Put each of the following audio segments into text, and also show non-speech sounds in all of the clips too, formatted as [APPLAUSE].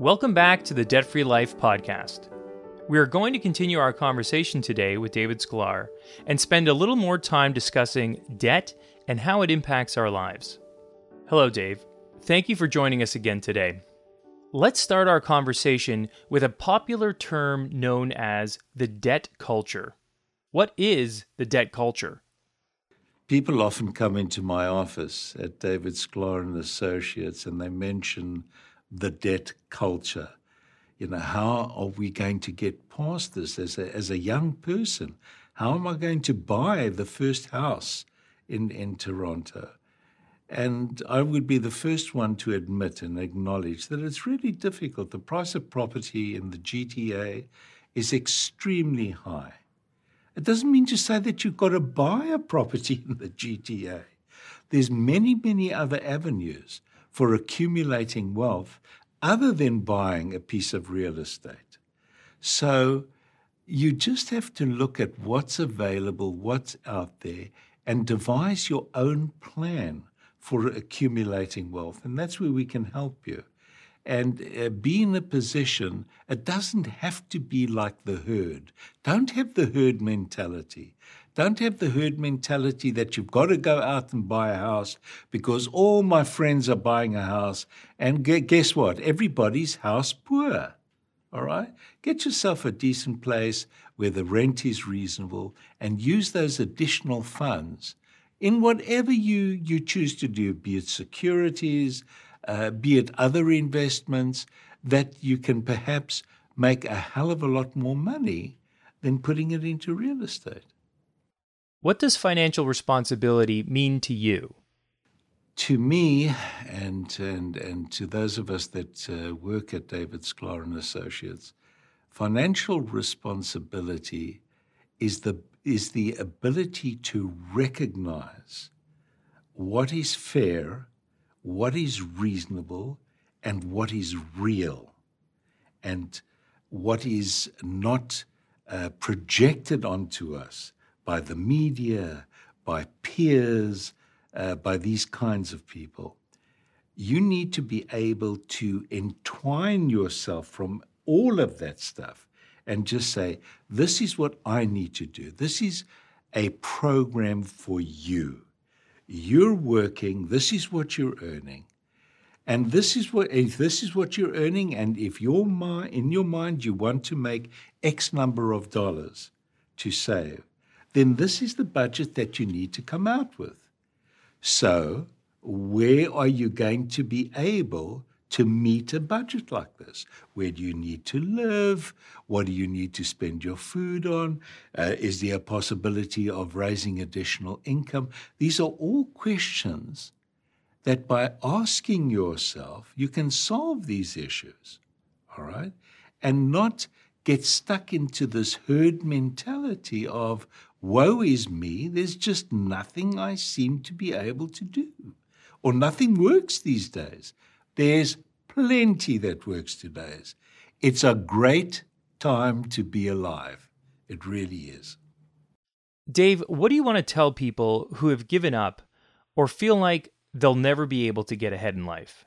Welcome back to the Debt Free Life podcast. We are going to continue our conversation today with David Sklar and spend a little more time discussing debt and how it impacts our lives. Hello, Dave. Thank you for joining us again today. Let's start our conversation with a popular term known as the debt culture. What is the debt culture? People often come into my office at David Sklar and Associates and they mention the debt culture. You know, how are we going to get past this as a, as a young person? How am I going to buy the first house in, in Toronto? And I would be the first one to admit and acknowledge that it's really difficult. The price of property in the GTA is extremely high. It doesn't mean to say that you've got to buy a property [LAUGHS] in the GTA. There's many, many other avenues for accumulating wealth other than buying a piece of real estate. So you just have to look at what's available, what's out there, and devise your own plan for accumulating wealth. And that's where we can help you and uh, be in a position, it doesn't have to be like the herd. Don't have the herd mentality. Don't have the herd mentality that you've got to go out and buy a house because all my friends are buying a house. And guess what? Everybody's house poor. All right? Get yourself a decent place where the rent is reasonable and use those additional funds in whatever you, you choose to do, be it securities, uh, be it other investments, that you can perhaps make a hell of a lot more money than putting it into real estate. What does financial responsibility mean to you? To me, and and and to those of us that uh, work at David Sklar and Associates, financial responsibility is the is the ability to recognize what is fair what is reasonable and what is real and what is not uh, projected onto us by the media, by peers, uh, by these kinds of people. You need to be able to entwine yourself from all of that stuff and just say, This is what I need to do. This is a program for you you're working, this is what you're earning. And this is what if this is what you're earning, and if your mind in your mind you want to make X number of dollars to save, then this is the budget that you need to come out with. So, where are you going to be able to meet a budget like this? Where do you need to live? What do you need to spend your food on? Uh, is there a possibility of raising additional income? These are all questions that by asking yourself, you can solve these issues, all right? And not get stuck into this herd mentality of, woe is me, there's just nothing I seem to be able to do, or nothing works these days. There's plenty that works today. It's a great time to be alive. It really is. Dave, what do you want to tell people who have given up or feel like they'll never be able to get ahead in life?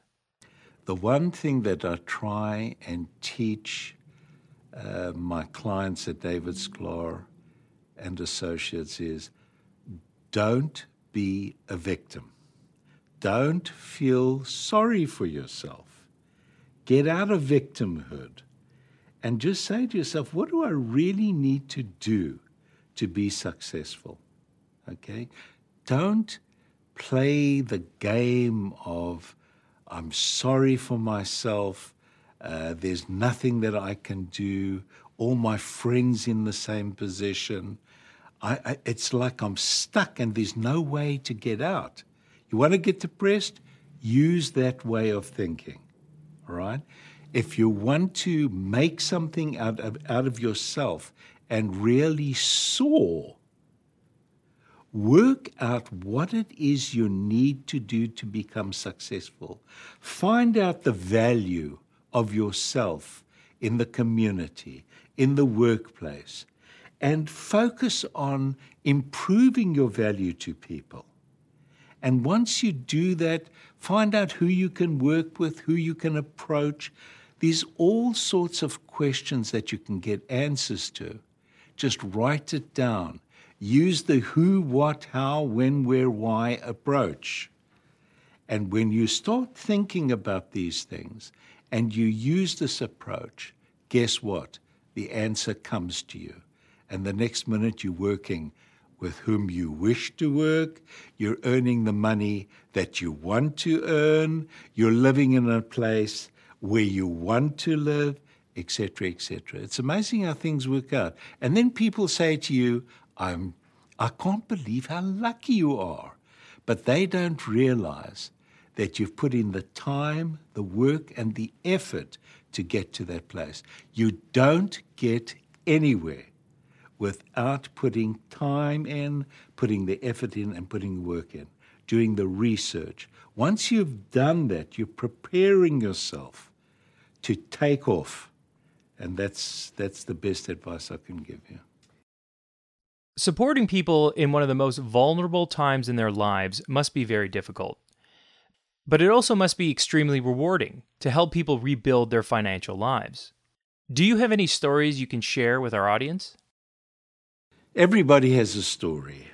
The one thing that I try and teach uh, my clients at David Sklar and Associates is don't be a victim. Don't feel sorry for yourself. Get out of victimhood and just say to yourself, what do I really need to do to be successful? Okay? Don't play the game of, I'm sorry for myself, uh, there's nothing that I can do, all my friends in the same position. I, I, it's like I'm stuck and there's no way to get out. You want to get depressed? Use that way of thinking. All right? If you want to make something out of, out of yourself and really soar, work out what it is you need to do to become successful. Find out the value of yourself in the community, in the workplace, and focus on improving your value to people. And once you do that, find out who you can work with, who you can approach. There's all sorts of questions that you can get answers to. Just write it down. Use the who, what, how, when, where, why approach. And when you start thinking about these things and you use this approach, guess what? The answer comes to you. And the next minute you're working with whom you wish to work, you're earning the money that you want to earn, you're living in a place where you want to live, etc., etc. It's amazing how things work out. And then people say to you, I'm, I can't believe how lucky you are. But they don't realize that you've put in the time, the work, and the effort to get to that place. You don't get anywhere without putting time in, putting the effort in, and putting the work in, doing the research. Once you've done that, you're preparing yourself to take off. And that's, that's the best advice I can give you. Supporting people in one of the most vulnerable times in their lives must be very difficult. But it also must be extremely rewarding to help people rebuild their financial lives. Do you have any stories you can share with our audience? Everybody has a story,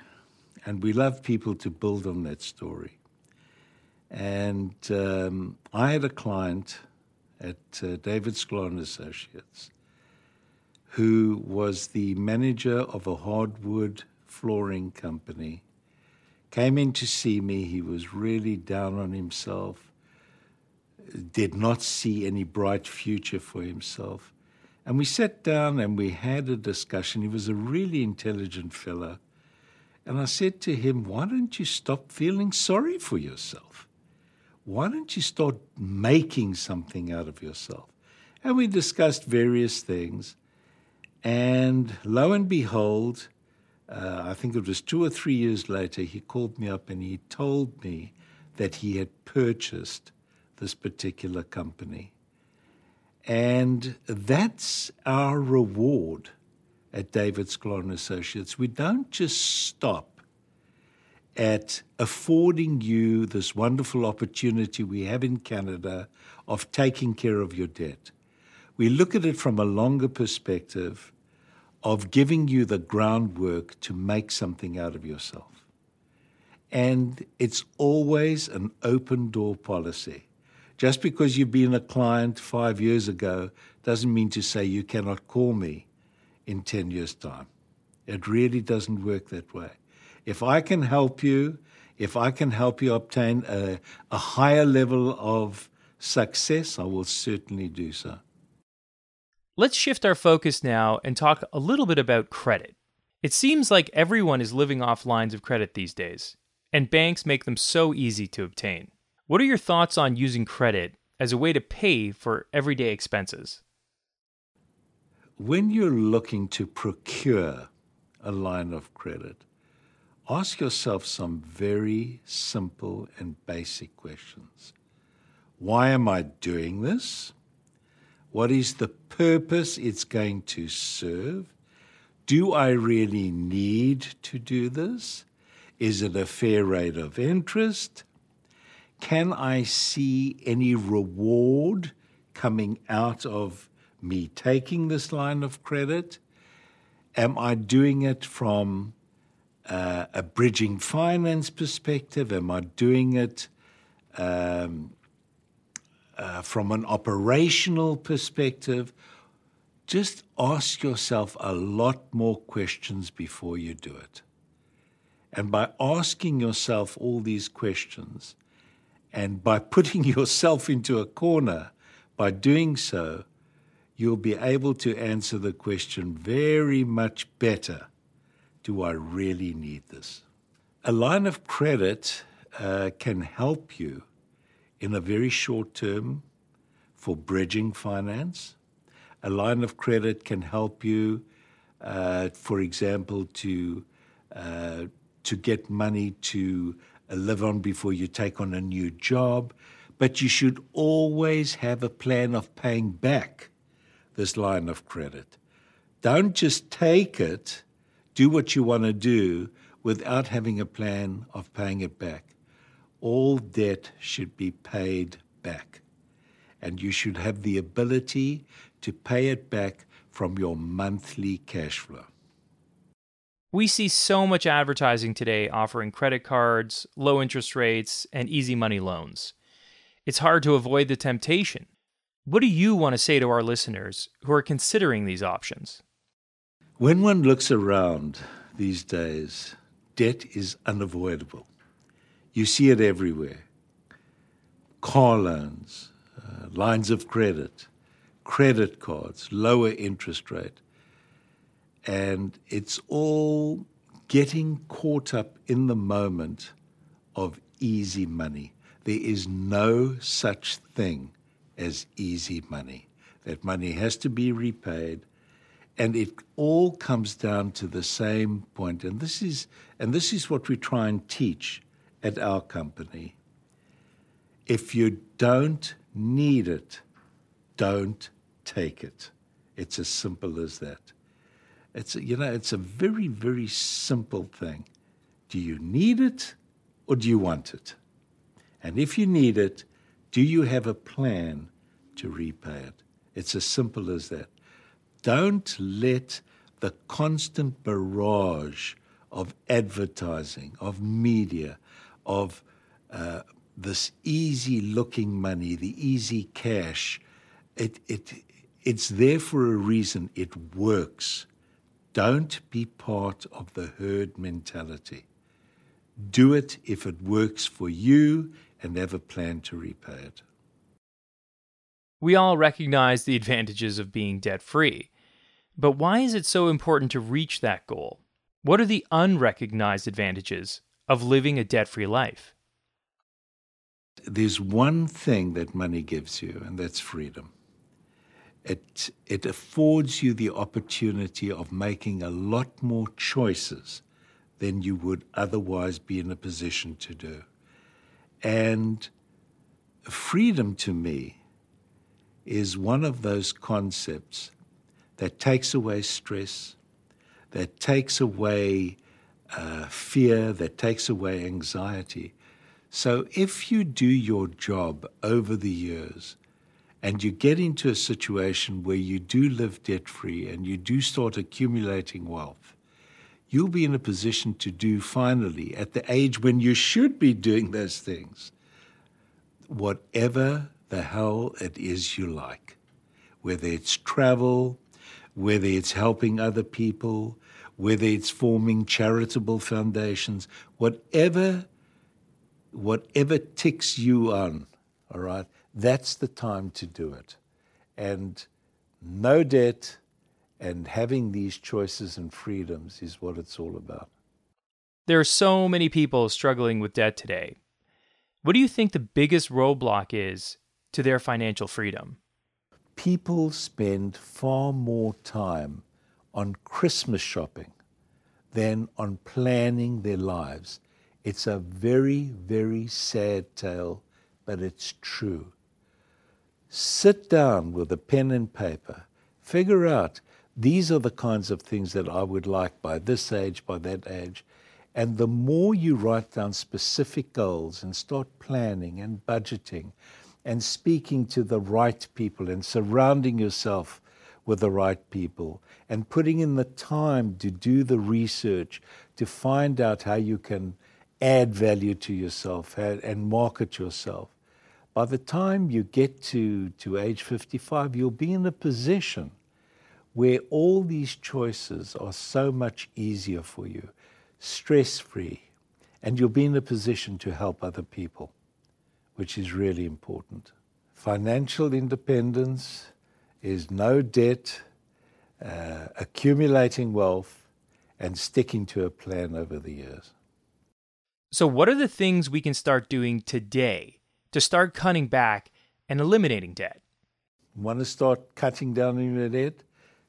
and we love people to build on that story. And um, I had a client at uh, David Sklar Associates who was the manager of a hardwood flooring company came in to see me. He was really down on himself, did not see any bright future for himself. And we sat down and we had a discussion. He was a really intelligent fellow. And I said to him, Why don't you stop feeling sorry for yourself? Why don't you start making something out of yourself? And we discussed various things. And lo and behold, uh, I think it was two or three years later, he called me up and he told me that he had purchased this particular company. And that's our reward at David Sklar Associates. We don't just stop at affording you this wonderful opportunity we have in Canada of taking care of your debt. We look at it from a longer perspective of giving you the groundwork to make something out of yourself. And it's always an open door policy. Just because you've been a client five years ago doesn't mean to say you cannot call me in 10 years' time. It really doesn't work that way. If I can help you, if I can help you obtain a, a higher level of success, I will certainly do so. Let's shift our focus now and talk a little bit about credit. It seems like everyone is living off lines of credit these days, and banks make them so easy to obtain. What are your thoughts on using credit as a way to pay for everyday expenses? When you're looking to procure a line of credit, ask yourself some very simple and basic questions. Why am I doing this? What is the purpose it's going to serve? Do I really need to do this? Is it a fair rate of interest? Can I see any reward coming out of me taking this line of credit? Am I doing it from uh, a bridging finance perspective? Am I doing it um, uh, from an operational perspective, just ask yourself a lot more questions before you do it. And by asking yourself all these questions, and by [LAUGHS] putting yourself into a corner, by doing so, you'll be able to answer the question very much better Do I really need this? A line of credit uh, can help you in a very short term for bridging finance. A line of credit can help you, uh, for example, to uh, to get money to uh, live on before you take on a new job. But you should always have a plan of paying back this line of credit. Don't just take it, do what you want to do without having a plan of paying it back all debt should be paid back. and you should have the ability to pay it back from your monthly cash flow. We see so much advertising today offering credit cards, low interest rates, and easy money loans. It's hard to avoid the temptation. What do you want to say to our listeners who are considering these options? When one looks around these days, debt is unavoidable. You see it everywhere car loans, uh, lines of credit, credit cards, lower interest rate. And it's all getting caught up in the moment of easy money. There is no such thing as easy money. That money has to be repaid. And it all comes down to the same point. And this is, and this is what we try and teach at our company. If you don't need it, don't take it. It's as simple as that. It's you know, it's a very very simple thing. Do you need it or do you want it? And if you need it, do you have a plan to repay it? It's as simple as that. Don't let the constant barrage of advertising, of media, of uh, this easy looking money, the easy cash, it, it, it's there for a reason. It works. Don't be part of the herd mentality. Do it if it works for you and have a plan to repay it. We all recognize the advantages of being debt free. But why is it so important to reach that goal? What are the unrecognized advantages of living a debt free life? There's one thing that money gives you, and that's freedom. It, it affords you the opportunity of making a lot more choices than you would otherwise be in a position to do. And freedom to me is one of those concepts that takes away stress, that takes away uh, fear, that takes away anxiety. So if you do your job over the years and you get into a situation where you do live debt free and you do start accumulating wealth, you'll be in a position to do finally, at the age when you should be doing those things, whatever the hell it is you like, whether it's travel, whether it's helping other people, whether it's forming charitable foundations, whatever whatever ticks you on, all right, that's the time to do it. And no debt and having these choices and freedoms is what it's all about. There are so many people struggling with debt today. What do you think the biggest roadblock is to their financial freedom? People spend far more time on Christmas shopping than on planning their lives. It's a very, very sad tale, but it's true. Sit down with a pen and paper, figure out these are the kinds of things that I would like by this age, by that age, and the more you write down specific goals and start planning and budgeting and speaking to the right people and surrounding yourself with the right people and putting in the time to do the research to find out how you can add value to yourself and market yourself. By the time you get to, to age 55, you'll be in a position where all these choices are so much easier for you stress free, and you'll be in a position to help other people, which is really important. Financial independence is no debt, uh, accumulating wealth, and sticking to a plan over the years. So, what are the things we can start doing today to start cutting back and eliminating debt? Want to start cutting down on your debt?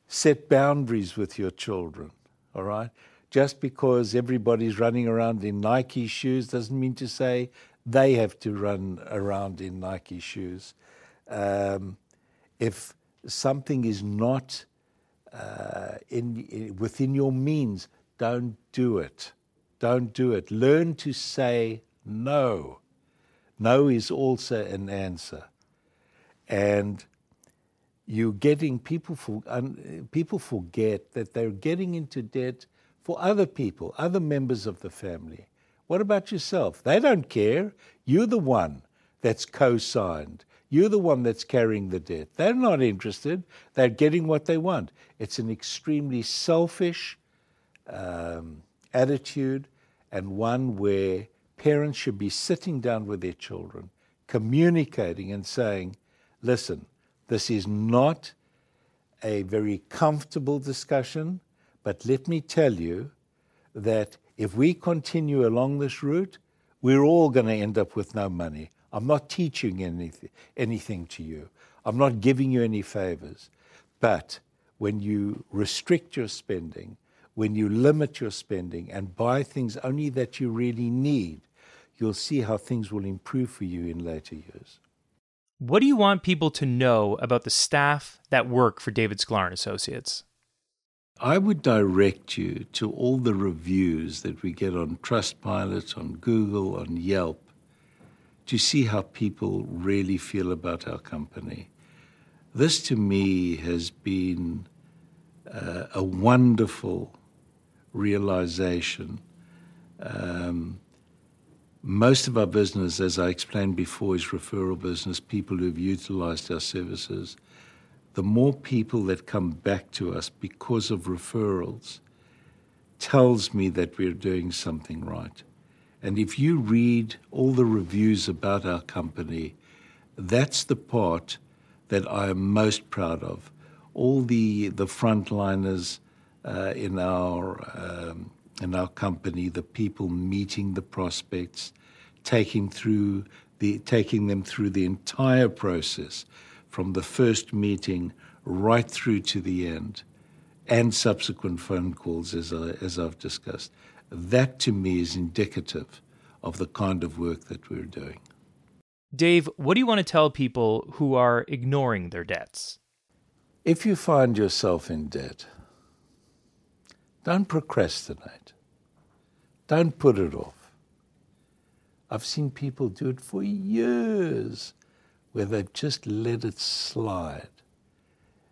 Set boundaries with your children, all right? just because everybody's running around in Nike shoes doesn't mean to say they have to run around in Nike shoes. Um, if something is not uh, in, in, within your means, don't do it. Don't do it. Learn to say no. No is also an answer. and you're getting people for um, people forget that they're getting into debt for other people, other members of the family. What about yourself? They don't care. You're the one that's co-signed. You're the one that's carrying the debt. They're not interested. They're getting what they want. It's an extremely selfish um, attitude and one where parents should be sitting down with their children, communicating and saying, listen, this is not a very comfortable discussion, but let me tell you that if we continue along this route, we're all going to end up with no money. I'm not teaching anything, anything to you. I'm not giving you any favors. But when you restrict your spending, when you limit your spending and buy things only that you really need, you'll see how things will improve for you in later years. What do you want people to know about the staff that work for David Sklar and Associates? I would direct you to all the reviews that we get on Trustpilot, on Google, on Yelp, to see how people really feel about our company. This to me has been uh, a wonderful realization. Um, most of our business, as I explained before, is referral business, people who've utilized our services. The more people that come back to us because of referrals tells me that we're doing something right. And if you read all the reviews about our company, that's the part that I am most proud of. All the, the frontliners uh, in, our, um, in our company, the people meeting the prospects, taking, through the, taking them through the entire process from the first meeting right through to the end, and subsequent phone calls, as, I, as I've discussed. That to me is indicative of the kind of work that we're doing. Dave, what do you want to tell people who are ignoring their debts? If you find yourself in debt, don't procrastinate. Don't put it off. I've seen people do it for years where they've just let it slide.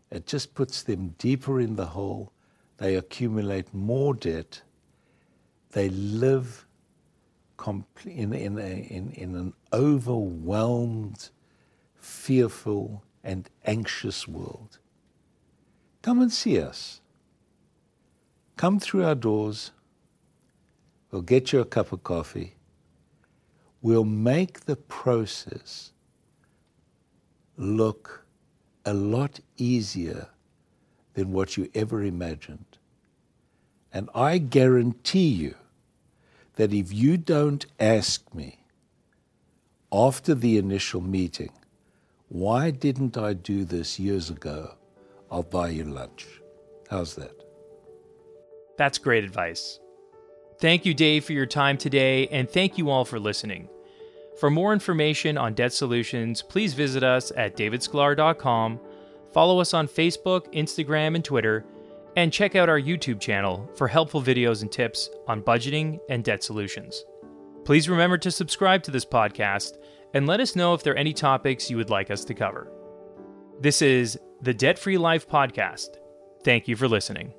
It just puts them deeper in the hole. They accumulate more debt. They live in, in, a, in, in an overwhelmed, fearful, and anxious world. Come and see us. Come through our doors. We'll get you a cup of coffee. We'll make the process look a lot easier than what you ever imagined. And I guarantee you that if you don't ask me after the initial meeting, why didn't I do this years ago? I'll buy you lunch. How's that? That's great advice. Thank you, Dave, for your time today, and thank you all for listening. For more information on debt solutions, please visit us at davidsklar.com, follow us on Facebook, Instagram, and Twitter and check out our YouTube channel for helpful videos and tips on budgeting and debt solutions. Please remember to subscribe to this podcast and let us know if there are any topics you would like us to cover. This is the Debt Free Life Podcast. Thank you for listening.